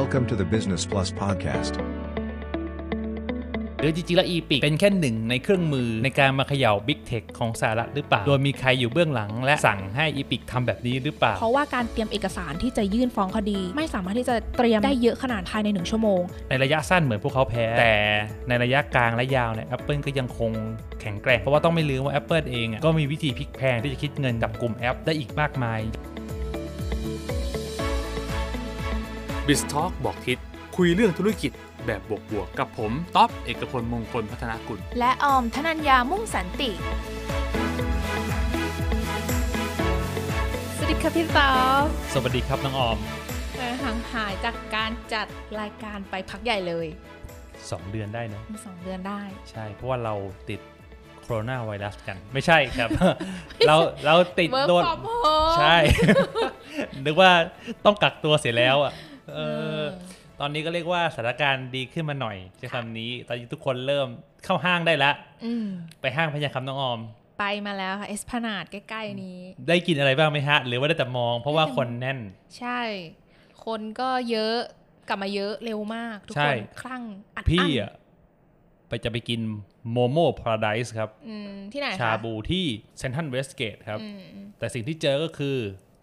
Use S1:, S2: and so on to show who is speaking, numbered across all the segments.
S1: Welcome to the Business Plus podcast.
S2: หรือจริงๆแล้ว Epic เป็นแค่หนึ่งในเครื่องมือในการมาเขย่า Big Tech ของสหรัฐหรือเปล่า โดยมีใครอยู่เบื้องหลังและสั่งให้ Epic ทำแบบนี้หรือเปล่า
S3: เพราะว่าการเตรียมเอกสารที่จะยื่นฟ้องคดี ไม่สามารถที่จะเตรียมได้เยอะขนาดภายในหนึ่งชั่วโมง
S2: ในระยะสั้นเหมือนพวกเขาแพ้ แต่ในระยะกลางและยาวเนี่ย Apple ก็ยังคงแข็งแกร่ง เพราะว่าต้องไม่ลืมว่า Apple เองอะก็มีวิธีพลิกแพลงที่จะคิดเงินกับกลุ่มแอปได้อีกมากมาย
S4: b i z Talk บอกทิศคุยเรื่องธุรกิจแบบบวกๆกับผมต๊อบเอกพลมงคลพัฒนากุล
S3: และออมธนัญญามุ่งสันติ สวัสดีค่ะพี่ต๊อบ
S2: สวัสดีครับน้องออม
S3: เอ่อห่างหายจากการจัดรายการไปพักใหญ่เลย
S2: 2 เดือนได้นะ
S3: สองเดือนได้
S2: ใช่ เพราะว่าเราติดโคโรนาไวรัสกันไม่ใช่ครับ เราเราติด
S3: Work
S2: โดน
S3: from home
S2: ใช่ นึกว่าต้องกักตัวเสียแล้วอะ เออ ตอนนี้ก็เรียกว่าสถานการณ์ดีขึ้นมาหน่อยใช้คำนี้ ตอนนี้ทุกคนเริ่มเข้าห้างได้แล้ว
S3: อืม
S2: ไปห้างพญาคำน้องออม
S3: ไปมาแล้วค่ะ เอสพนาดใกล้ๆนี้
S2: ได้กินอะไรบ้างไหมฮะ หรือว่าได้แต่มอง เพราะว่าคนแน่น
S3: ใช่ คนก็เยอะกลับมาเยอะเร็วมาก ทุก
S2: ใช่
S3: คนคลั่งอัด
S2: พี่
S3: น
S2: อะไปจะไปกินโมโมพาราไดส์ครับ
S3: อืมที่ไหนคะ
S2: ชาบูที่เซ็นทรัลเวสต์เกตครับ
S3: อืมอืม
S2: แต่สิ่งที่เจอก็คือ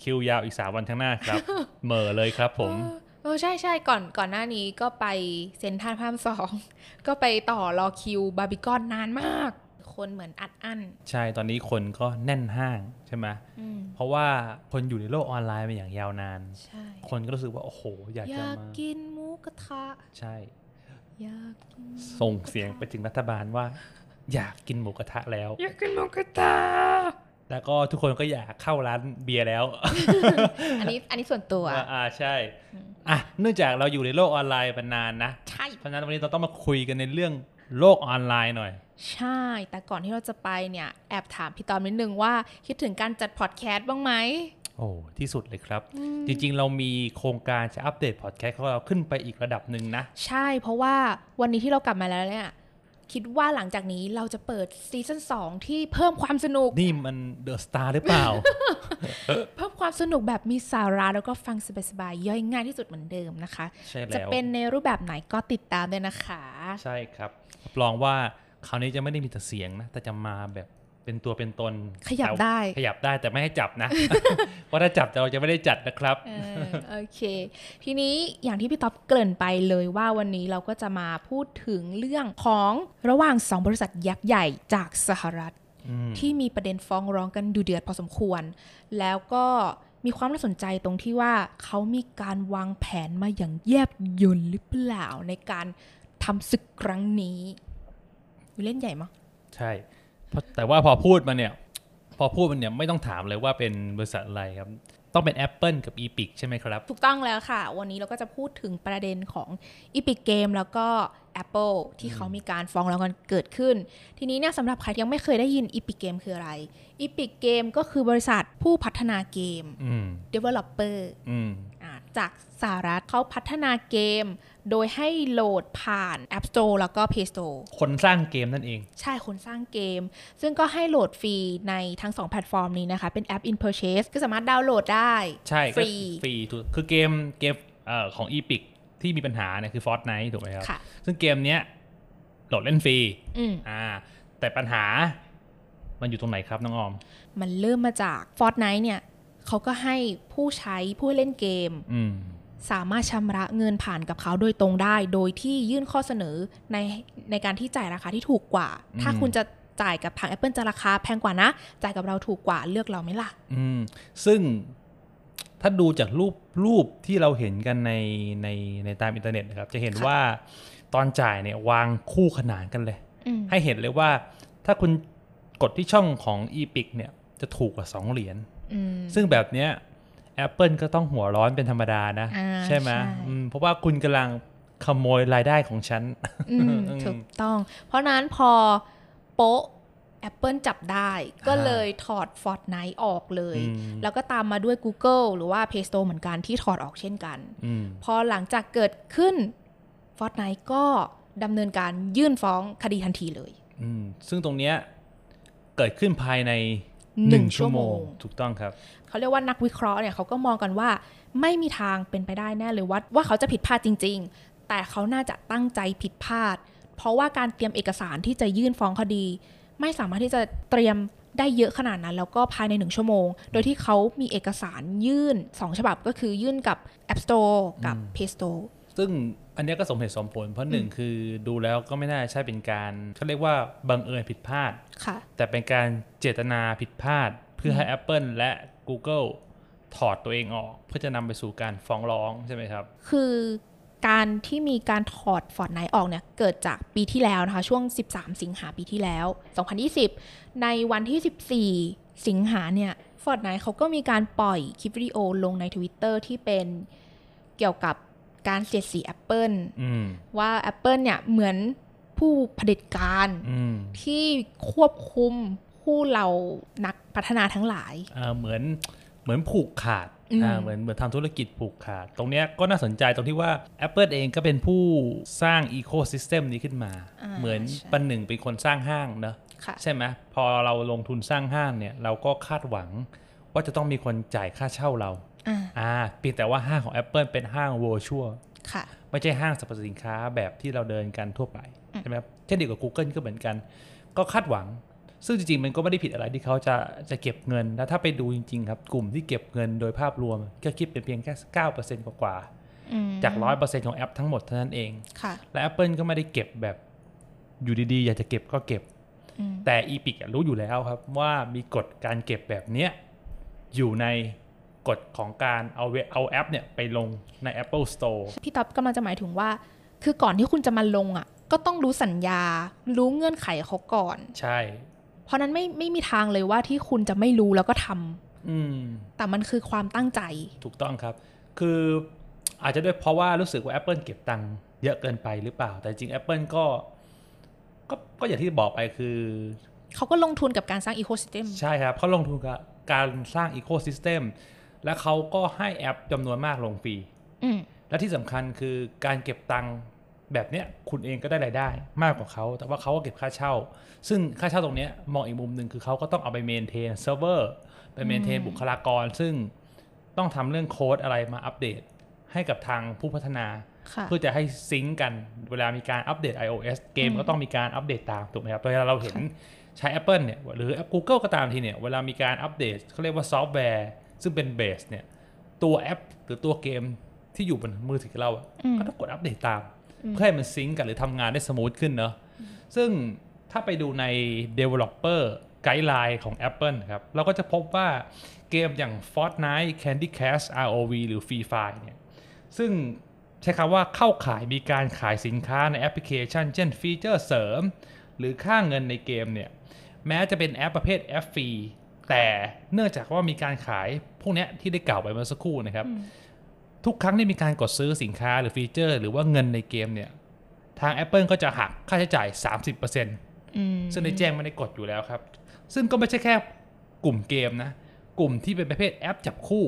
S2: คิวยาวอีกสามวันข้างหน้าครับ เหม่อเลยครับผม
S3: เออใช่ใช่ก่อนก่อนหน้านี้ก็ไปเซ็นทรัลพระรามสองก็ไปต่อรอคิวบาร์บีคอนนานมาก คนเหมือนอัดอั้น
S2: ใช่ตอนนี้คนก็แน่นห้างใช่ไหม
S3: อืม
S2: เพราะว่าคนอยู่ในโลกออนไลน์มาอย่างยาวนาน
S3: ใช่
S2: คนก็รู้สึกว่าโอ้โห อยากจะอ
S3: ยาก
S2: มา
S3: กินหมูกระทะ
S2: ใช่
S3: อยากกิน
S2: ส่งเสียงไปถึงรัฐบาลว่า อยากกินหมูกระทะแล้ว
S3: อยากกินหมูกระทะ
S2: แล้วก็ทุกคนก็อยากเข้าร้านเบียร์แล้ว
S3: อันนี้อันนี้ส่วนตัว
S2: อ่าอ่าใช่ อะเนื่องจากเราอยู่ในโลกออนไลน์มานานนะ
S3: ใช่
S2: เพราะฉะนั้นวันนี้เราต้องมาคุยกันในเรื่องโลกออนไลน์หน่อย
S3: ใช่ แต่ก่อนที่เราจะไปเนี่ย แอบถามพี่ตอมนิดนึงว่า คิดถึงการจัดพอดแคสต์บ้างไหม
S2: โอ้ ที่สุดเลยครับ จริง ๆ เรามีโครงการจะอัปเดตพอดแคสต์ของเราขึ้นไปอีกระดับหนึ่งนะ
S3: ใช่ เพราะว่าวันนี้ที่เรากลับมาแล้วเนี่ย คิดว่าหลังจากนี้เราจะเปิด season 2 ที่เพิ่มความสนุก
S2: นี่มันเดอะสตาร์หรือเปล่า
S3: เพิ่มความสนุกแบบมีสาระแล้วก็ฟังสบายๆย่อยง่ายที่สุดเหมือนเดิมนะคะ
S2: ใช่แล้ว
S3: จะเป็นในรูปแบบไหนก็ติดตามด้วยนะคะ
S2: ใช่ครับรับรองว่าคราวนี้จะไม่ได้มีแต่เสียงนะ แต่จะมาแบบ เป็นตัวเป็นตน
S3: ขยับ
S2: แต่
S3: ได้
S2: ขยับได้แต่ไม่ให้จับนะ เพราะถ้าจับเราจะไม่ได้จัดนะครับ
S3: เออโอเค ทีนี้อย่างที่พี่ท็อปเกริ่นไปเลยว่าวันนี้เราก็จะมาพูดถึงเรื่องของระหว่างสองบริษัทยักษ์ใหญ่จากสหรัฐ
S2: อืม
S3: ที่มีประเด็นฟ้องร้องกันดูเดือดพอสมควร แล้วก็มีความน่าสนใจตรงที่ว่าเขามีการวางแผนมาอย่างแยบยลหรือเปล่าในการทำศึกครั้งนี้เล่นใหญ่มั้ง
S2: ใช่เพราะ แต่ว่าพอพูดมาเนี่ยพอพูดมันเนี่ยไม่ต้องถามเลยว่าเป็นบริษัทอะไรครับ ต้องเป็น Apple กับ Epic ใช่ไหมครับ
S3: ถูกต้องแล้วค่ะ วันนี้เราก็จะพูดถึงประเด็นของ Epic Game แล้วก็ Apple ที่เขามีการฟ้องร้องกันเกิดขึ้น ทีนี้เนี่ยสำหรับใครที่ยังไม่เคยได้ยิน Epic Game คืออะไร Epic Game ก็คือบริษัทผู้พัฒนาเกม
S2: อืม
S3: Developer
S2: อืม
S3: อ่า จากสหรัฐเขาพัฒนาเกม โดยให้โหลดผ่าน App Store แล้วก็ Play Store
S2: คนสร้างเกมนั่นเอง
S3: ใช่คนสร้างเกม ซึ่งก็ให้โหลดฟรีในทั้ง 2 แพลตฟอร์มนี้นะคะ เป็นแอป in purchase ก็สามารถดาวน์โหลดได้
S2: ใช่
S3: ฟ
S2: ก็
S3: รี
S2: ฟรีถูกคือเกมเกมเอ่อของ Epic ที่มีปัญหาเนี่ยคือ Fortnite ถูกไหมครับ
S3: ค่ะ
S2: ซึ่งเกมเนี้ยโหลดเล่นฟรี
S3: อืม
S2: อ่า แต่ปัญหามันอยู่ตรงไหนครับน้องออม
S3: มันเริ่มมาจาก Fortnite เนี่ย เขาก็ให้ผู้ใช้ผู้เล่นเกม
S2: อืม
S3: สามารถชำระเงินผ่านกับเขาโดยตรงได้ โดยที่ยื่นข้อเสนอในในการที่จ่ายราคาที่ถูกกว่า ถ้า
S2: อืม
S3: คุณจะจ่ายกับทาง Apple จะราคาแพงกว่านะ จ่ายกับเราถูกกว่าเลือกเราไหมล่ะ
S2: อืม ซึ่งถ้าดูจากรูปรูปที่เราเห็นกันในในในตามอินเทอร์เน็ตนะครับ จะเห็น
S3: ค่ะ
S2: ว่าตอนจ่ายเนี่ยวางคู่ขนานกันเลย
S3: อืม
S2: ให้เห็นเลยว่าถ้าคุณกดที่ช่องของ Epic เนี่ยจะถูกกว่า 2 เหรียญ
S3: อืม
S2: ซึ่งแบบเนี้ย Apple ก็ต้องหัวร้อนเป็นธรรมดานะ
S3: อ่า
S2: ใช่ไหม
S3: ใช่
S2: อืมเพราะว่าคุณกำลังขโมยรายได้ของฉัน
S3: อืม
S2: อืม
S3: ถูกต้อง เพราะนั้นพอโป๊ะ Apple จับได้ก็เลยถอด Fortnite ออกเลย
S2: อืม
S3: แล้วก็ตามมาด้วย Google หรือว่า Play Store เหมือนกันที่ถอดออกเช่นกัน
S2: อืม
S3: พอหลังจากเกิดขึ้น Fortnite ก็ดำเนินการยื่นฟ้องคดีทันทีเลย
S2: อืมซึ่งตรงเนี้ยเกิดขึ้นภายใน
S3: 1 ชั่วโมง
S2: ถูกต้องครับ
S3: เขาเรียกว่านักวิเคราะห์เนี่ยเขาก็มองกันว่า ไม่มีทางเป็นไปได้แน่เลยว่าว่าเขาจะผิดพลาดจริง ๆ แต่เขาน่าจะตั้งใจผิดพลาด เพราะว่าการเตรียมเอกสารที่จะยื่นฟ้องคดี ไม่สามารถที่จะเตรียมได้เยอะขนาดนั้น แล้วก็ภายในหนึ่งชั่วโมง โดยที่เขามีเอกสารยื่น 2 ฉบับก็คือยื่นกับ App Store กับ Play Store
S2: ซึ่ง อันเนี้ยก็สมเหตุสมผล เพราะหนึ่งคือดูแล้วก็ไม่น่าใช่เป็นการเขาเรียกว่าบังเอิญผิดพลาด
S3: ค่ะ
S2: แต่เป็นการเจตนาผิดพลาด เพื่อให้ Apple และ Google ถอดตัวเองออก เพื่อจะนำไปสู่การฟ้องร้องใช่ไหมครับ
S3: คือการที่มีการถอด Fortnite ออกเนี่ย เกิดจากปีที่แล้วนะคะ ช่วง 13 สิงหาปีที่แล้ว 2020 ในวันที่ 14 สิงหาเนี่ย Fortnite เขาก็มีการปล่อยคลิปวิดีโอลงใน Twitter ที่เป็นเกี่ยวกับ การเสียดสี Apple
S2: อืม
S3: ว่า Apple เนี่ยเหมือนผู้เผด็จการ
S2: อืม
S3: ที่ควบคุมผู้เรานักพัฒนาทั้งหลาย
S2: อ่าเหมือนเหมือนผูกขาด
S3: อืม
S2: อ่าเหมือนเหมือนทำธุรกิจผูกขาด ตรงเนี้ยก็น่าสนใจตรงที่ว่า Apple เองก็เป็นผู้สร้างอีโค y ิสเต็มนี้ขึ้นมา
S3: อ่า
S2: เหมือน
S3: ใช่
S2: ปันหนึ่งเป็นคนสร้างห้างเนอะ
S3: ค่ะ
S2: ใช่ไหมพอเราลงทุนสร้างห้างเนี่ยเราก็คาดหวังว่าจะต้องมีคนจ่ายค่าเช่าเรา
S3: อ่า
S2: อ่าเพียงแต่ว่าห้างของ Apple เป็นห้าง virtual
S3: ค่ะ
S2: ไม่ใช่ห้างสรรพสินค้าแบบที่เราเดินกันทั่วไปใช่ไหมครับเช่นเดียวกับ Google ก็เหมือนกัน ก็คาดหวัง ซึ่งจริงๆ มันก็ไม่ได้ผิดอะไรที่เขาจะจะเก็บเงิน แล้วถ้าไปดูจริง ๆ ครับ กลุ่มที่เก็บเงินโดยภาพรวม ก็คิดเป็นเพียงแค่9%กว่า
S3: อืม
S2: ๆจาก100%ของแอปทั้งหมดเท่านั้นเอง
S3: ค่ะ
S2: และ Apple ก็ไม่ได้เก็บแบบอยู่ดีๆ อยากจะเก็บก็เก็บ
S3: อืม
S2: แต่ Epic อะรู้อยู่แล้วครับว่ามีกฎการเก็บแบบเนี้ยอยู่ใน กฎของการเอาเวเอาแอปเนี่ยไปลงใน Apple Store
S3: พี่ท็อปกำลังจะหมายถึงว่า คือก่อนที่คุณจะมาลงอะ ก็ต้องรู้สัญญา รู้เงื่อนไขเขาก่อน
S2: ใช่
S3: เพราะนั้นไม่ไม่มีทางเลยว่าที่คุณจะไม่รู้แล้วก็ทำ
S2: อืม
S3: แต่มันคือความตั้งใจ
S2: ถูกต้องครับ คืออาจจะด้วยเพราะว่ารู้สึกว่า Apple เก็บตังค์เยอะเกินไปหรือเปล่า แต่จริง Apple ก็ก็ก็อย่างที่บอกไปคือ
S3: เขาก็ลงทุนกับการสร้างอีโค y ิสเต็ม
S2: ใช่ครับเขาลงทุนกับการสร้าง Ecosystem และเขาก็ให้แอปจำนวนมากลงฟรี
S3: อืม
S2: และที่สำคัญคือการเก็บตังค์แบบเนี้ยคุณเองก็ได้รายได้ มากกว่าเขา แต่ว่าเขาก็เก็บค่าเช่า ซึ่งค่าเช่าตรงเนี้ยมองอีกมุมหนึ่งคือเขาก็ต้องเอาไป maintain เซิร์ฟเวอร์ไป maintain บุคลากร ซึ่งต้องทำเรื่องโค้ดอะไรมาอัปเดต ให้กับทางผู้พัฒนา
S3: ค่ะ
S2: เพื่อจะให้ sync กันเวลามีการอัปเดต iOS เกมก็ต้องมีการอัปเดตตามถูกไหมครับเวลาเราเห็นใช้ Apple เนี่ยหรือ Google ก็ตามทีเนี่ยเวลามีการอัปเดตเขาเรียกว่าซอฟต์แวร์ ซึ่งเป็น base เนี่ย ตัวแอปหรือตัวเกมที่อยู่บนมือถือเราอะ
S3: อืม
S2: ก็ต้องกดอัปเดตตาม เพื่อให้มัน sync กันหรือทำงานได้ smooth ขึ้นเนอะซึ่งถ้าไปดูใน Developer Guideline ของ Apple ครับ เราก็จะพบว่าเกมอย่าง Fortnite Candy Crush ROV หรือ Free Fire เนี่ยซึ่งใช้คำว่าเข้าขายมีการขายสินค้าในแอปพลิเคชัน เช่น feature เสริม หรือค่าเงินในเกมเนี่ย แม้จะเป็นแอปประเภทแอปฟรีแต่เนื่องจากว่ามีการขาย พวกเนี้ยที่ได้กล่าวไปเมื่อสักครู่นะครับ ทุกครั้งที่มีการกดซื้อสินค้าหรือ feature หรือว่าเงินในเกมเนี่ย ทาง Apple ก็จะหักค่าใช้จ่าย 30%
S3: อืม
S2: ซึ่งในแจ้งไม่ได้กดอยู่แล้วครับ ซึ่งก็ไม่ใช่แค่กลุ่มเกมนะ กลุ่มที่เป็นประเภทแอปจับคู่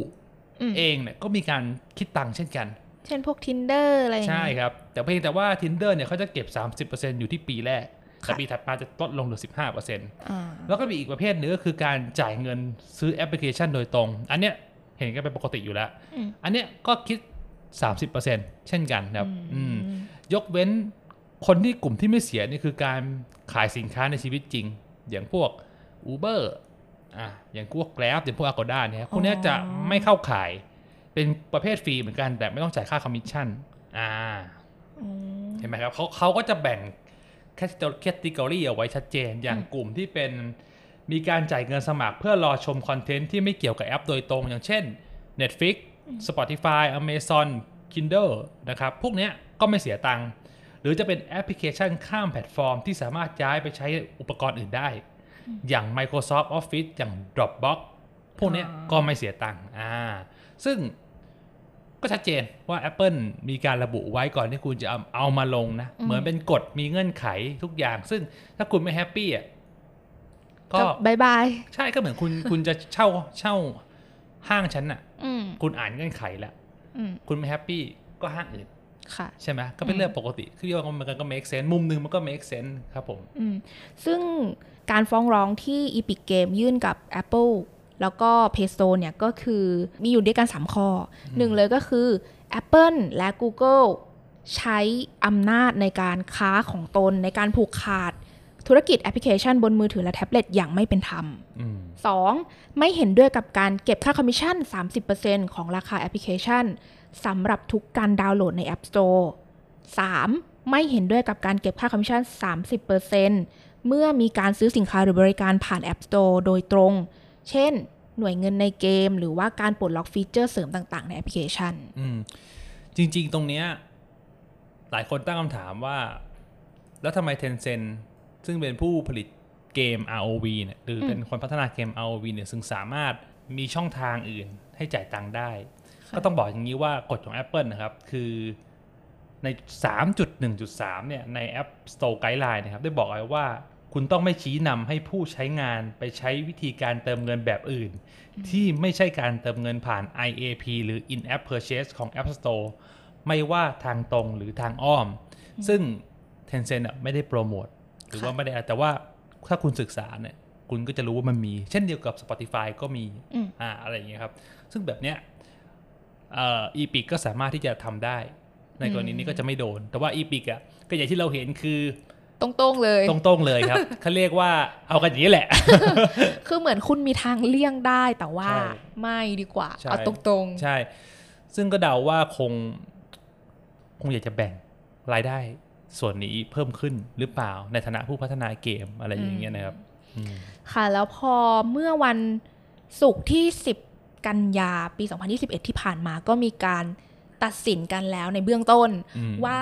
S3: อืม
S2: เองเนี่ยก็มีการคิดตังค์เช่นกัน
S3: เช่นพวก tinder อะไรอย่าง
S2: ใช่
S3: เงี้ย
S2: ครับ แต่เพียงแต่ว่า Tinder เนี่ยเขาจะเก็บ 30%อยู่ที่ปีแรก แต่
S3: ค่ะ
S2: ปีถัดมาจะลดลงเหลือ 15%
S3: อ่า
S2: แล้วก็มีอีกประเภทหนึงก็คือการจ่ายเงินซื้อแอปพลิเคชันโดยตรง อันเนี้ยเห็นกันเป็นปกติอยู่แล้ว
S3: อืม
S2: อันเนี้ยก็คิด 30%เช่นกันนะครับอืม
S3: อืม
S2: ยกเว้นคนที่กลุ่มที่ไม่เสียนี่คือการขายสินค้าในชีวิตจริง อย่างพวก Uber อะอย่างพวก Grab อย่างพวก Agoda เนี่ยพวกเนี้ยจะไม่เข้าขายเป็นประเภทฟรีเหมือนกันแต่ไม่ต้องจ่ายค่าคอมมิชชั่นอ่า
S3: อืม
S2: เห็นไหมครับเขาเขาก็จะแบ่ง category เอาไว้ชัดเจน อย่างกลุ่มที่เป็นมีการจ่ายเงินสมัครเพื่อรอชม content ที่ไม่เกี่ยวกับแอปโดยตรง อย่างเช่น Netflix Spotify Amazon Kindle นะครับ พวกเนี้ยก็ไม่เสียตังค์หรือจะเป็นแอปพลิเคชันข้ามแพลตฟอร์ม ที่สามารถย้ายไปใช้อุปกรณ์อื่นได้ อย่าง Microsoft Office อย่าง Dropbox พวกเนี้ย
S3: อ่า
S2: ก็ไม่เสียตังค์อ่าซึ่ง ก็ชัดเจนว่า Apple มีการระบุไว้ก่อนที่คุณจะเอาเอามาลงนะ เหมือนเป็นกฎมีเงื่อนไขทุกอย่าง ซึ่งถ้าคุณไม่ happy อะก็
S3: ก็ bye bye
S2: ใช่ก็เหมือนคุณคุณจะเช่าเช่าห้างฉันน่ะ
S3: อืม
S2: คุณอ่านเงื่อนไขแล้ว
S3: อืม
S2: คุณไม่แฮปปี้ก็ห้างอื่น
S3: ค่ะ
S2: ใช่ไหมก็เป็นเรื่องปกติ คือว่ามันก็ make sense มุมหนึ่งมันก็ make sense ครับผม
S3: อืมซึ่งการฟ้องร้องที่ Epic Game ยื่นกับ Apple แล้วก็ Play Store เนี่ยก็คือมีอยู่ด้วยกัน 3 ข้ออหนึ่งเลยก็คือ Apple และ Google ใช้อำนาจในการค้าของตนในการผูกขาดธุรกิจแอปพลิเคชันบนมือถือและแท็บเล็ตอย่างไม่เป็นธรรม
S2: อืม
S3: 2. ไม่เห็นด้วยกับการเก็บค่าคอมมิชชั่น 30%ของราคาแอปพลิเคชันสำหรับทุกการดาวน์โหลดใน App Store 3. ไม่เห็นด้วยกับการเก็บค่าคอมมิชชั่น 30%เมื่อมีการซื้อสินค้าหรือบริการผ่าน App Store โดยตรง เช่น หน่วยเงินในเกม หรือว่าการปลดล็อก feature เสริมต่างๆ ในแอปพลิเคชัน
S2: อืม จริง ๆ ตรงเนี้ยหลายคนตั้งคำถามว่า แล้วทำไม Tencent ซึ่งเป็นผู้ผลิตเกม ROV เนี่ยหรือเป็นคนพัฒนาเกม ROV เนี่ยซึ่งสามารถมีช่องทางอื่นให้จ่ายตังค์ได้ ก็ต้องบอกอย่างนี้ว่ากฎของ Apple นะครับ คือใน 3.1.3 เนี่ย ใน App Store Guideline นะครับ ได้บอกเอาไว้ว่า คุณต้องไม่ชี้นำให้ผู้ใช้งานไปใช้วิธีการเติมเงินแบบอื่น ที่ไม่ใช่การเติมเงินผ่าน IAP หรือ In-App Purchase ของ App Store ไม่ว่าทางตรงหรือทางอ้อม ซึ่ง Tencent อะไม่ได้โปรโมทหรือว่าไม่ได้อะไรแต่ว่าถ้าคุณศึกษาเนี่ยคุณก็จะรู้ว่ามันมี เช่นเดียวกับ Spotify ก็มี
S3: อืม
S2: อ่าอะไรอย่างเงี้ยครับ ซึ่งแบบเนี้ยเอ่อ Epic ก็สามารถที่จะทำได้ ในกรณีนี้ก็จะไม่โดน แต่ว่า Epic อะก็อย่างที่เราเห็นคือ
S3: ตรงๆเลย
S2: ตรงๆเลยครับเขาเรียกว่าเอากันอย่างนี้แหละ
S3: คือเหมือนคุณมีทางเลี่ยงได้แต่ว่า
S2: ใช่
S3: ไม่ดีกว่า
S2: ใช่
S3: เอาตรงๆ
S2: ใช่ ซึ่งก็เดาว่าคง คงอยากจะแบ่งรายได้ส่วนนี้เพิ่มขึ้นหรือเปล่าในฐานะผู้พัฒนาเกมอะไรอย่างเงี้ยนะครับอืม
S3: ค่ะ แล้วพอเมื่อวันศุกร์ที่ 10 กันยาปี 2021 ที่ผ่านมาก็มีการตัดสินกันแล้วในเบื้องต้น
S2: อืม
S3: ว่า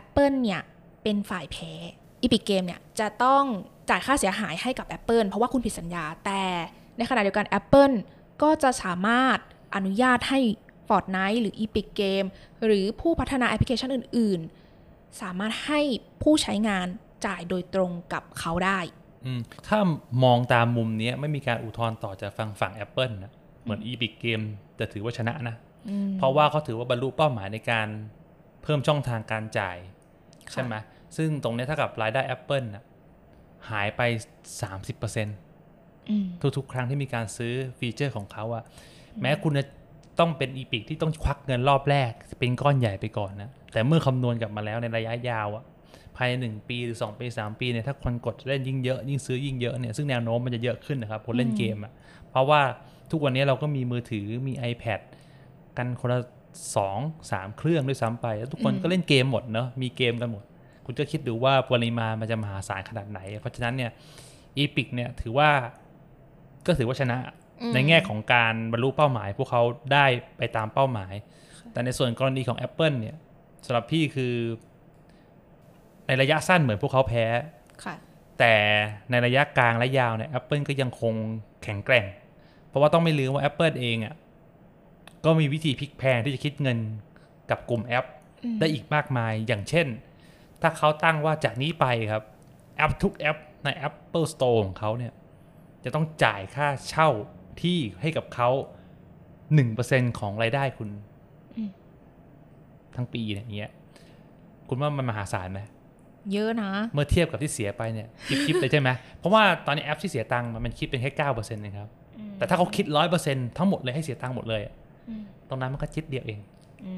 S3: Apple เนี่ยเป็นฝ่ายแพ้ Epic Game เนี่ยจะต้องจ่ายค่าเสียหายให้กับ Apple เพราะว่าคุณผิดสัญญา แต่ในขณะเดียวกัน Apple ก็จะสามารถอนุญาตให้ Fortnite หรือ Epic Game หรือผู้พัฒนาแอปพลิเคชันอื่น ๆ สามารถให้ผู้ใช้งานจ่ายโดยตรงกับเขาได้
S2: อืมถ้ามองตามมุมเนี้ยไม่มีการอุทธรณ์ต่อจากฝั่งฝั่ง Apple นะเหมือน Epic Game จะถือว่าชนะนะ
S3: อืม
S2: เพราะว่าเขาถือว่าบรรลุเป้าหมายในการเพิ่มช่องทางการจ่าย
S3: ค่ะ
S2: ใช่ไหม ซึ่งตรงเนี้ยเท่ากับรายได้ Apple นะหายไป 30%
S3: อืม
S2: ทุกๆ ครั้งที่มีการซื้อ feature ของเขาอะแม้คุณจะต้องเป็น Epic ที่ต้องควักเงินรอบแรก เป็นก้อนใหญ่ไปก่อนนะ แต่เมื่อคำนวณกลับมาแล้วในระยะยาวอะภายในหนึ่งปีหรือ 2 ปี 3 ปีเนี่ยถ้าคนกดเล่นยิ่งเยอะ ยิ่งซื้อยิ่งเยอะเนี่ยซึ่งแนวโน้มมันจะเยอะขึ้นนะครับคนเล่นเกมอะเพราะว่าทุกวันนี้เราก็มีมือถือมี iPad กันคนละสองสามเครื่องด้วยซ้ำไป แล้วทุกคนก็เล่นเกมหมดเนอะมีเกมกันหมด คุณก็คิดดูว่าปริมาณมันจะมหาศาลขนาดไหน เพราะฉะนั้นเนี่ยอีพิกเนี่ยถือว่าก็ถือว่าชนะ
S3: อืม
S2: ในแง่ของการบรรลุเป้าหมาย พวกเขาได้ไปตามเป้าหมาย แต่ในส่วนกรณีของ Apple เนี่ยสำหรับพี่คือ ในระยะสั้นเหมือนพวกเขาแพ้
S3: ค่ะ
S2: แต่ในระยะกลางและยาวเนี่ย Apple ก็ยังคงแข็งแกร่ง เพราะว่าต้องไม่ลืมว่า Apple เองอะ่ะก็มีวิธีพลิกแพลงที่จะคิดเงินกับกลุ่มแอป
S3: อืม
S2: ได้อีกมากมายอย่างเช่น ถ้าเขาตั้งว่าจากนี้ไปครับ แอปทุกแอปใน Apple Store ของเขาเนี่ย จะต้องจ่ายค่าเช่าที่ให้กับเขา1%ของรายได้คุณ
S3: อืม
S2: ทั้งปีเนี่ยอย่างเงี้ย คุณว่ามันมหาศาลไหม
S3: เยอะนะ
S2: เมื่อเทียบกับที่เสียไปเนี่ยคิดคิดเลยใช่ไหมเพราะว่าตอนนี้แอปที่เสียตังค์มันคิดเป็นแค่เก้าเปอร์เซ็นต์นะครับ แต่ถ้าเขาคิดร้อยเปอร์เซ็นต์ทั้งหมดเลยให้เสียตังค์หมดเลยอะ
S3: อืม
S2: ตรงนั้นมันก็จิดเดียวเอง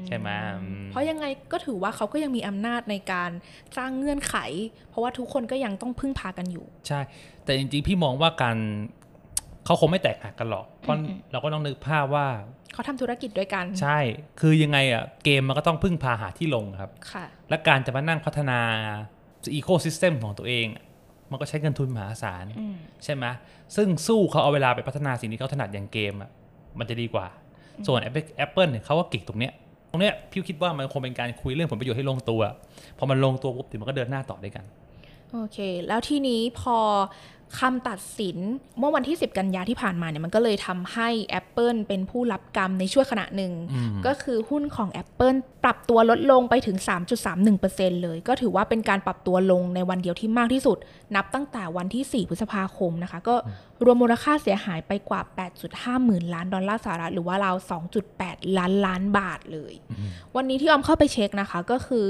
S2: ใช่ไหมอืม
S3: เพราะยังไงก็ถือว่าเขาก็ยังมีอำนาจในการสร้างเงื่อนไข เพราะว่าทุกคนก็ยังต้องพึ่งพากันอยู่
S2: ใช่ แต่จริงๆ พี่มองว่าการเขาคงไม่แตกหักกันหรอกเพราะ
S3: อืม
S2: เราก็ต้องนึกภาพว่า
S3: เขาทำธุรกิจด้วยกัน
S2: ใช่ คือยังไงอะเกมมันก็ต้องพึ่งพาหาที่ลงครับ
S3: ค่ะ
S2: และการจะมานั่งพัฒนาอีโคซิสเต็มของตัวเองอะมันก็ใช้เงินทุนมหาศาล
S3: อืม
S2: ใช่ไหมซึ่งสู้เขาเอาเวลาไปพัฒนาสิ่งที่เขาถนัดอย่างเกมอะมันจะดีกว่า ส่วน Apple Apple เนี่ยเขาก็เก่งตรงเนี้ย ตรงเนี้ยพี่คิดว่ามันคงเป็นการคุยเรื่องผลประโยชน์ให้ลงตัว พอมันลงตัวปุ๊บเดี๋ยวมันก็เดินหน้าต่อได้กัน
S3: โอเค แล้วทีนี้พอคำตัดสินเมื่อวันที่ 10 กันยาที่ผ่านมาเนี่ยมันก็เลยทำให้ Apple เป็นผู้รับกรรมในช่วงขณะหนึ่ง
S2: อืม
S3: ก็คือหุ้นของ Apple ปรับตัวลดลงไปถึง 3.31%เลย ก็ถือว่าเป็นการปรับตัวลงในวันเดียวที่มากที่สุด นับตั้งแต่วันที่ 4 พฤษภาคมนะคะ ก็รวมมูลค่าเสียหายไปกว่า 8.5 หมื่นล้านดอลลาร์สหรัฐหรือว่าราว 2.8 ล้านล้านบาทเลย วันนี้ที่ออมเข้าไปเช็คนะคะก็คือ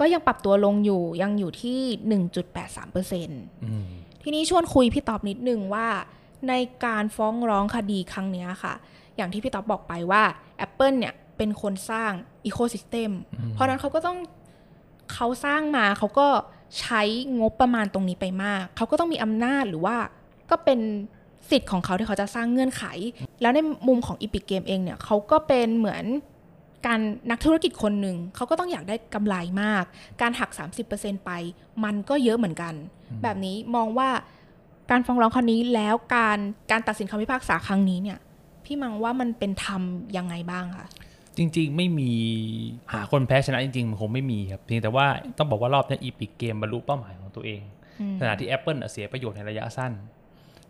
S3: ก็ยังปรับตัวลงอยู่ยังอยู่ที่ 1.83%
S2: อืม
S3: ทีนี้ชวนคุยพี่ตอบนิดนึงว่าในการฟ้องร้องคดีครั้งเนี้ยค่ะ อย่างที่พี่ตอบบอกไปว่า Apple เนี่ยเป็นคนสร้าง Ecosystem เพราะฉะนั้นเขาก็ต้องเขาสร้างมาเขาก็ใช้งบประมาณตรงนี้ไปมาก เขาก็ต้องมีอำนาจหรือว่าก็เป็นสิทธิ์ของเขาที่เขาจะสร้างเงื่อนไข แล้วในมุมของ Epic Game เองเนี่ยเขาก็เป็นเหมือน การนักธุรกิจคนหนึ่งเขาก็ต้องอยากได้กำไรมาก การหัก 30%ไป มันก็เยอะเหมือนกัน แบบนี้มองว่าการฟ้องร้องครั้งนี้แล้วการการตัดสินคำพิพากษาครั้งนี้เนี่ย พี่มังว่ามันเป็นธรรมยังไงบ้างคะ
S2: จริง ๆ ไม่มีหาคนแพ้ชนะจริงๆมันคงไม่มีครับเพียงแต่ว่าต้องบอกว่ารอบนี้อีพิกเกมบรรลุเป้าหมายของตัวเอง
S3: อืม
S2: ขณะที่ Apple น่ะเสียประโยชน์ในระยะสั้น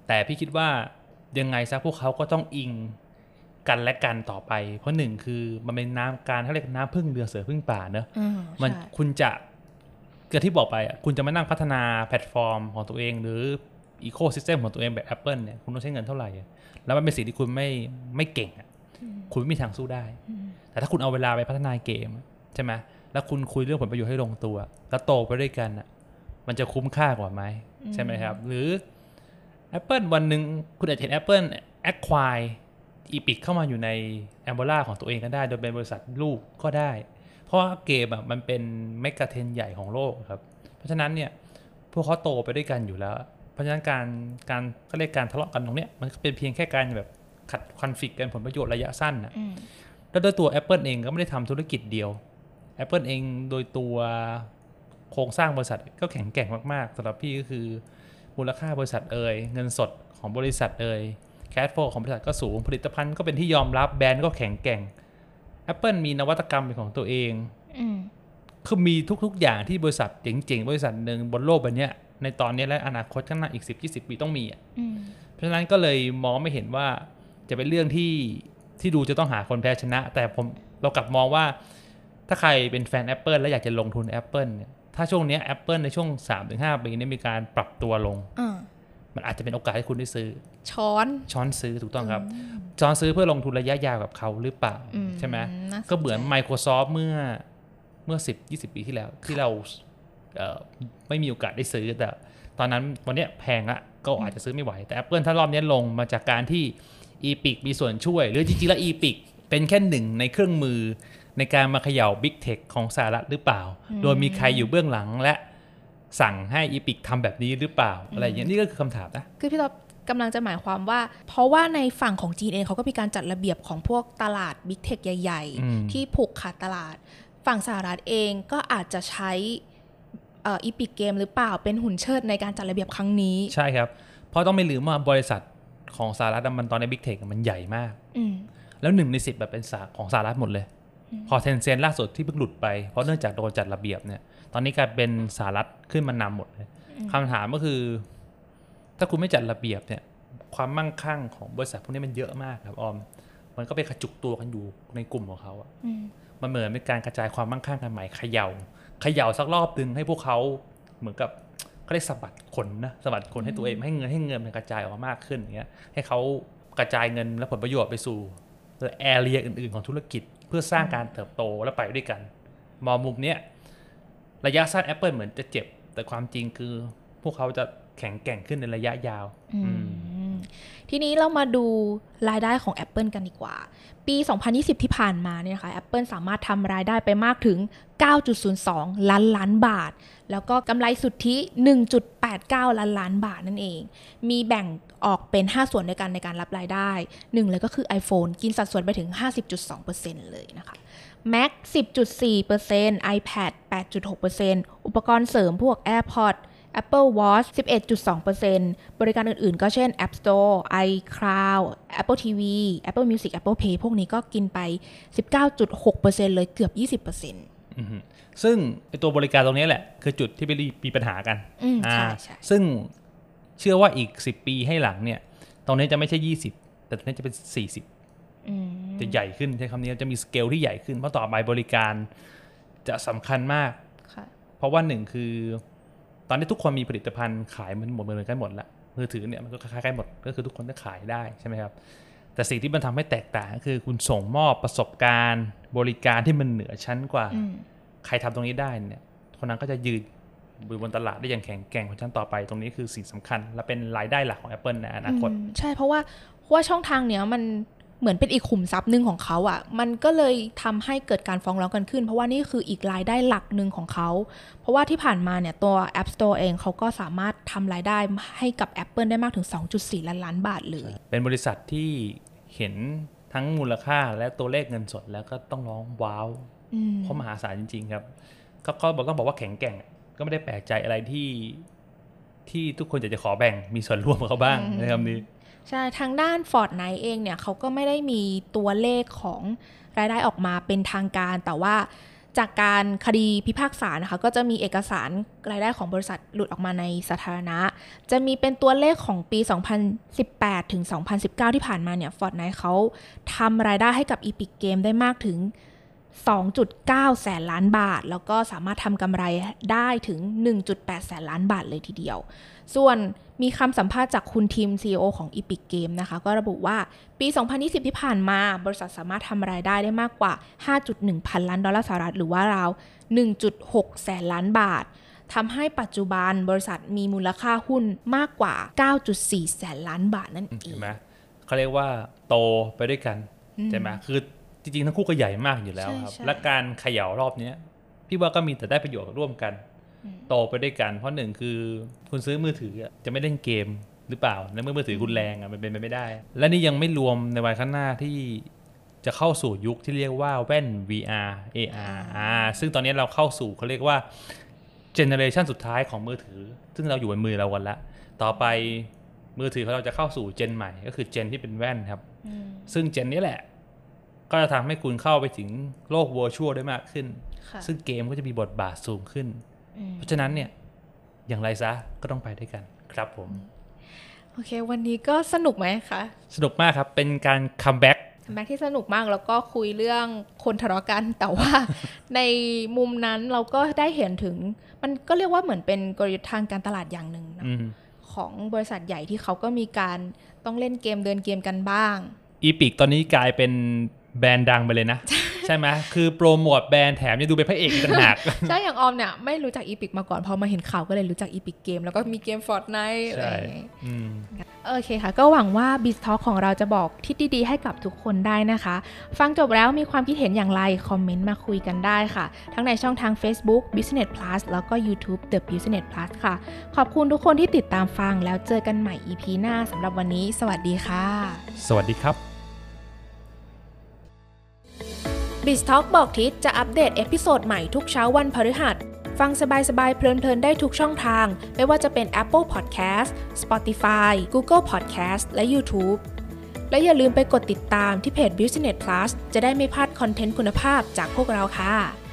S2: แต่พี่คิดว่ายังไงซะพวกเขาก็ต้องอิง กันและกันต่อไป เพราะหนึ่งคือมันเป็นน้ำการเขาเรียกน้ำพึ่งเรือเสือพึ่งป่าเนอะ
S3: อืม
S2: มัน
S3: ใช่
S2: คุณจะเกิดที่บอกไปอะคุณจะมานั่งพัฒนาแพลตฟอร์มของตัวเอง หรืออีโค y ิสเต็มของตัวเองแบบ Apple เนี่ยคุณต้องใช้เงินเท่าไหร่อะแล้วมันเป็นสิ่งที่คุณไม่ไม่เก่งอะคุณไม่มีทางสู้ได้ แต่ถ้าคุณเอาเวลาไปพัฒนาเกมใช่ไหมแล้วคุณคุยเรื่องผลประโยชน์ให้ลงตัว แล้วโตไปด้วยกันอะมันจะคุ้มค่ากว่าไหมใช่ไหมครับ หรือ Apple วันหนึ่งคุณอาจจะเห็น Apple acquire Epic เข้ามาอยู่ใน a m b o l a ของตัวเองก็ได้ โดยเป็นบริษัทลูกก็ได้ เพราะว่าเกมอะมันเป็นเมกะเทรนใหญ่ของโลกครับ เพราะฉะนั้นเนี่ยพวกเขาโตไปด้วยกันอยู่แล้ว เพราะฉะนั้นการการก็เรียกการทะเลาะกันตรงเนี้ยมันก็เป็นเพียงแค่การแบบขัดคอนฟ lict กันผลประโยชน์ระยะสั้นนะ
S3: อืม
S2: แล้วโดยตัว Apple เองก็ไม่ได้ทำธุรกิจเดียว Apple เองโดยตัวโครงสร้างบริษัทก็แข็งแกร่งมากๆสำหรับพี่ก็คือมูลค่าบริษัทเอ่ยเงินสดของบริษัทเอ่ย แคชโฟของบริษัทก็สูง ผลิตภัณฑ์ก็เป็นที่ยอมรับแบรนด์ก็แข็งแกร่ง Apple มีนวัตกรรมเป็นของตัวเอง
S3: อืม
S2: คือมีทุกๆ อย่างที่บริษัทเจ๋งๆ บริษัทหนึ่งบนโลกใบเนี้ยในตอนนี้และอนาคตข้างหน้าอีก 10 20 ปีต้องมีอะ
S3: อืม
S2: เพราะฉะนั้นก็เลยมองไม่เห็นว่าจะเป็นเรื่องที่ที่ดูจะต้องหาคนแพ้ชนะ แต่ผมเรากลับมองว่า ถ้าใครเป็นแฟน Apple แล้วอยากจะลงทุน Apple เนี่ยถ้าช่วงเนี้ย Apple ในช่วง 3-5 ปีนี้มีการปรับตัวลง
S3: อ่า
S2: มันอาจจะเป็นโอกาสให้คุณได้ซื้อ
S3: ช้อน
S2: ช้อนซื้อถูกต้องครับ ช้อนซื้อเพื่อลงทุนระยะยาวกับเขาหรือเปล่า
S3: อืม
S2: ใช่ไหม
S3: น่าสนใจ
S2: ก็เหมือน Microsoft เมื่อเมื่อ 10 20 ปีที่แล้ว ที่เราเอ่อไม่มีโอกาสได้ซื้อ แต่ตอนนั้นวันเนี้ยแพงอะก็อาจจะซื้อไม่ไหว แต่ Apple ถ้ารอบเนี้ยลงมาจากการที่ Epic มีส่วนช่วย หรือจริงๆแล้ว Epic เป็นแค่หนึ่งในเครื่องมือในการมาเขย่า Big Tech ของสหรัฐหรือเปล่า โดยมีใครอยู่เบื้องหลังและ สั่งให้ Epic ทำแบบนี้หรือเปล่าอะไรอย่างเงี้ยนี่ก็คือคำถามน
S3: คือพี่ต๊อบกำลังจะหมายความว่า เพราะว่าในฝั่งของจีนเองเขาก็มีการจัดระเบียบของพวกตลาด Big Tech ใหญ่
S2: อืม
S3: ๆที่ผูกขาดตลาด ฝั่งสหรัฐเองก็อาจจะใช้เอ่อ Epic Games หรือเปล่าเป็นหุ่นเชิดในการจัดระเบียบครั้งนี้
S2: ใช่ครับ เพราะต้องไม่ลืมว่าบริษัทของสหรัฐมันตอนใน Big Tech มันใหญ่มาก
S3: อืม
S2: แล้วหนึ่งในสิบแบบเป็นสาของสหรัฐหมดเลย พอ Tencent ล่าสุดที่เพิ่งหลุดไป เพราะเนื่องจากโดนจัดระเบียบเนี่ย ตอนนี้กลายเป็นสหรัฐขึ้นมานำหมดเลยคำถามก็คือ ถ้าคุณไม่จัดระเบียบเนี่ย ความมั่งคั่งของบริษัทพวกนี้มันเยอะมากครับออม มันก็ไปกระจุกตัวกันอยู่ในกลุ่มของเขาอะ
S3: อืม
S2: มันเหมือนเป็นการกระจายความมั่งคั่งกันใหม่เขย่าเขย่าสักรอบดึงให้พวกเขาเหมือนกับเขาเรียกสะบัดขนนะสะบัดขนให้ตัวเองให้เงินให้เงินมันกระจายออกมามากขึ้นอย่างเงี้ยให้เขากระจายเงินและผลประโยชน์ไปสู่แอเรียอื่น ๆ ของธุรกิจ เพื่อสร้างการเติบโตและไปด้วยกัน มองมุมเนี้ยระยะสั้น Apple เหมือนจะเจ็บ แต่ความจริงคือพวกเขาจะแข็งแกร่งขึ้นในระยะยาวอืม
S3: ทีนี้เรามาดูรายได้ของ Apple กันดีกว่า ปี 2020 ที่ผ่านมาเนี่ยนะคะ Apple สามารถทำรายได้ไปมากถึง 9.02 ล้านล้านบาท แล้วก็กำไรสุทธิ 1.89 ล้านล้านบาทนั่นเอง มีแบ่ง ออกเป็น 5 ส่วนด้วยกันในการรับรายได้หนึ่งเลยก็คือ iPhone กินสัดส่วนไปถึง 50.2%เลยนะคะ Mac 10.4% iPad 8.6%อุปกรณ์เสริมพวก AirPods Apple Watch 11.2%บริการอื่นๆ ก็เช่น App Store iCloud Apple TV Apple Music Apple Pay พวกนี้ก็กินไป 19.6%เลยเกือบ 20%
S2: อือฮึซึ่งไอตัวบริการตรงนี้แหละ คือจุดที่มีปัญหากัน
S3: อืม
S2: อ่า
S3: ใช่ใช่
S2: ซึ่ง เชื่อว่าอีก 10 ปีให้หลังเนี่ย ตรงนี้จะไม่ใช่ 20 แต่ตรงนี้จะเป็น 40
S3: อืม
S2: จะใหญ่ขึ้นใช้คำนี้จะมีสเกลที่ใหญ่ขึ้น เพราะต่อไปบริการจะสำคัญมาก
S3: ค่ะ
S2: เพราะว่าหนึ่งคือ ตอนนี้ทุกคนมีผลิตภัณฑ์ขายมันหมดเหมือนกันหมดละมือถือเนี่ยมันก็คล้ายๆหมดก็คือทุกคนจะขายได้ใช่ไหมครับ แต่สิ่งที่มันทำให้แตกต่างก็คือคุณส่งมอบประสบการณ์ บริการที่มันเหนือชั้นกว่า
S3: อืม
S2: ใครทำตรงนี้ได้เนี่ยคนนั้นก็จะยืน บนตลาดได้อย่างแข็งแกร่งของชั้นต่อไป ตรงนี้คือสิ่งสำคัญ และเป็นรายได้หลักของ Apple ในอนาคต
S3: อืมใช่เพราะว่าเพราะว่าช่องทางเนี้ยมันเหมือนเป็นอีกขุมทรัพย์หนึ่งของเขาอะ่ะ มันก็เลยทำให้เกิดการฟ้องร้องกันขึ้น เพราะว่านี่คืออีกรายได้หลักหนึ่งของเขา เพราะว่าที่ผ่านมาเนี่ยตัว App Store เองเขาก็สามารถทำรายได้ให้กับ Apple ได้มากถึง 2.4 ล้านล้านบาทเลย
S2: เป็นบริษัทที่เห็นทั้งมูลค่าและตัวเลขเงินสดแล้วก็ต้องร้องว้าว
S3: อืม
S2: เพราะมหาศาลจริง ๆ ครับก็ก็บอกต้องบอกว่าแข็งแกร่ง ก็ไม่ได้แปลกใจอะไรที่ที่ทุกคนอยากจะขอแบ่งมีส่วนร่วมกับเขาบ้างในคำนี้
S3: ใช่ ทางด้าน Fortnite เองเนี่ยเขาก็ไม่ได้มีตัวเลขของรายได้ออกมาเป็นทางการ แต่ว่าจากการคดีพิพากษานะคะ ก็จะมีเอกสารรายได้ของบริษัทหลุดออกมาในสาธารณะ จะมีเป็นตัวเลขของปี 2018 ถึง 2019 ที่ผ่านมาเนี่ย Fortnite เขาทำรายได้ให้กับ Epic Game ได้มากถึง 2.9 แสนล้านบาท แล้วก็สามารถทำกำไรได้ถึง 1.8 แสนล้านบาทเลยทีเดียว ส่วนมีคำสัมภาษณ์จากคุณทีม CEO ของ Epic Game นะคะ ก็ระบุว่าปี 2020 ที่ผ่านมา บริษัทสามารถทำรายได้ได้มากกว่า 5.1 พันล้านดอลลาร์สหรัฐ หรือว่าราว 1.6 แสนล้านบาททำให้ปัจจุบันบริษัทมีมูลค่าหุ้นมากกว่า 9.4 แสนล้านบาทนั่นเอ
S2: เห็
S3: ง
S2: นไหมเขาเรียกว่าโตไปด้วยกันใช่ไหมคือ จริงๆ ทั้งคู่ก็ใหญ่มากอยู่แล้วครับ
S3: ใช่ใช่
S2: และการเขย่ารอบเนี้ยพี่ว่าก็มีแต่ได้ประโยชน์ร่วมกัน โตไปด้วยกัน เพราะหนึ่งคือคุณซื้อมือถืออะจะไม่เล่นเกมหรือเปล่าในเมื่อมือถือคุณแรงอะมันเป็นไปไม่ได้ และนี่ยังไม่รวมในวันข้างหน้าที่จะเข้าสู่ยุคที่เรียกว่าแว่น VR AR อ่าซึ่งตอนนี้เราเข้าสู่เขาเรียกว่าเจเนอเรชันสุดท้ายของมือถือ ซึ่งเราอยู่บนมือเรากันละ ต่อไปมือถือของเราจะเข้าสู่ Gen ใหม่ ก็คือ Gen ที่เป็นแว่นครับ ซึ่ง Gen นี้แหละ ก็จะทำให้คุณเข้าไปถึงโลก virtual ได้มากขึ้น
S3: ค่ะ
S2: ซึ่งเกมก็จะมีบทบาทสูงขึ้น
S3: อืม
S2: เพราะฉะนั้นเนี่ยอย่างไรซะก็ต้องไปด้วยกันครับผม
S3: โอเค วันนี้ก็สนุกไหมคะ
S2: สนุกมากครับ เป็นการ
S3: comeback comeback ที่สนุกมากแล้วก็คุยเรื่องคนทะเลาะกัน แต่ว่าในมุมนั้นเราก็ได้เห็นถึง มันก็เรียกว่าเหมือนเป็นกลยุทธ์ทางการตลาดอย่างหนึ่งนะของบริษัทใหญ่ที่เขาก็มีการต้องเล่นเกมเดินเกมกันบ้าง
S2: Epic ตอนนี้กลายเป็น แบรนด์ดังไปเลยนะ ใช่ไหมคือโปรโมทแบรนด์แถมยังดูเป็นพระเอกอีกต่างหาก
S3: ใช่อย่างออมเนี่ยไม่รู้จัก Epic มาก่อนพอมาเห็นข่าวก็เลยรู้จัก Epic Games แล้วก็มีเกม Fortnite อะไร
S2: ใช่
S3: อย่างงี้
S2: อืม
S3: โอเคค่ะ ก็หวังว่า b i z Talk ของเราจะบอกทิศดีๆให้กับทุกคนได้นะคะ ฟังจบแล้วมีความคิดเห็นอย่างไร คอมเมนต์มาคุยกันได้ค่ะ ทั้งในช่องทาง Facebook Business Plus แล้วก็ YouTube The Business Plus ค่ะ ขอบคุณทุกคนที่ติดตามฟังแล้วเจอกันใหม่ EP หน้าสำหรับวันนี้ สวัสดีค่ะ
S2: สวัสดีครับ
S3: b i z Talk บอกทิศจะอัปเดต episode ใหม่ทุกเช้าวันพฤหัส ฟังสบายๆ เพลินๆ ได้ทุกช่องทาง ไม่ว่าจะเป็น Apple Podcast Spotify Google Podcast และ YouTube และอย่าลืมไปกดติดตามที่เพจ Business Plus จะได้ไม่พลาดคอนเทนต์คุณภาพจากพวกเราค่ะ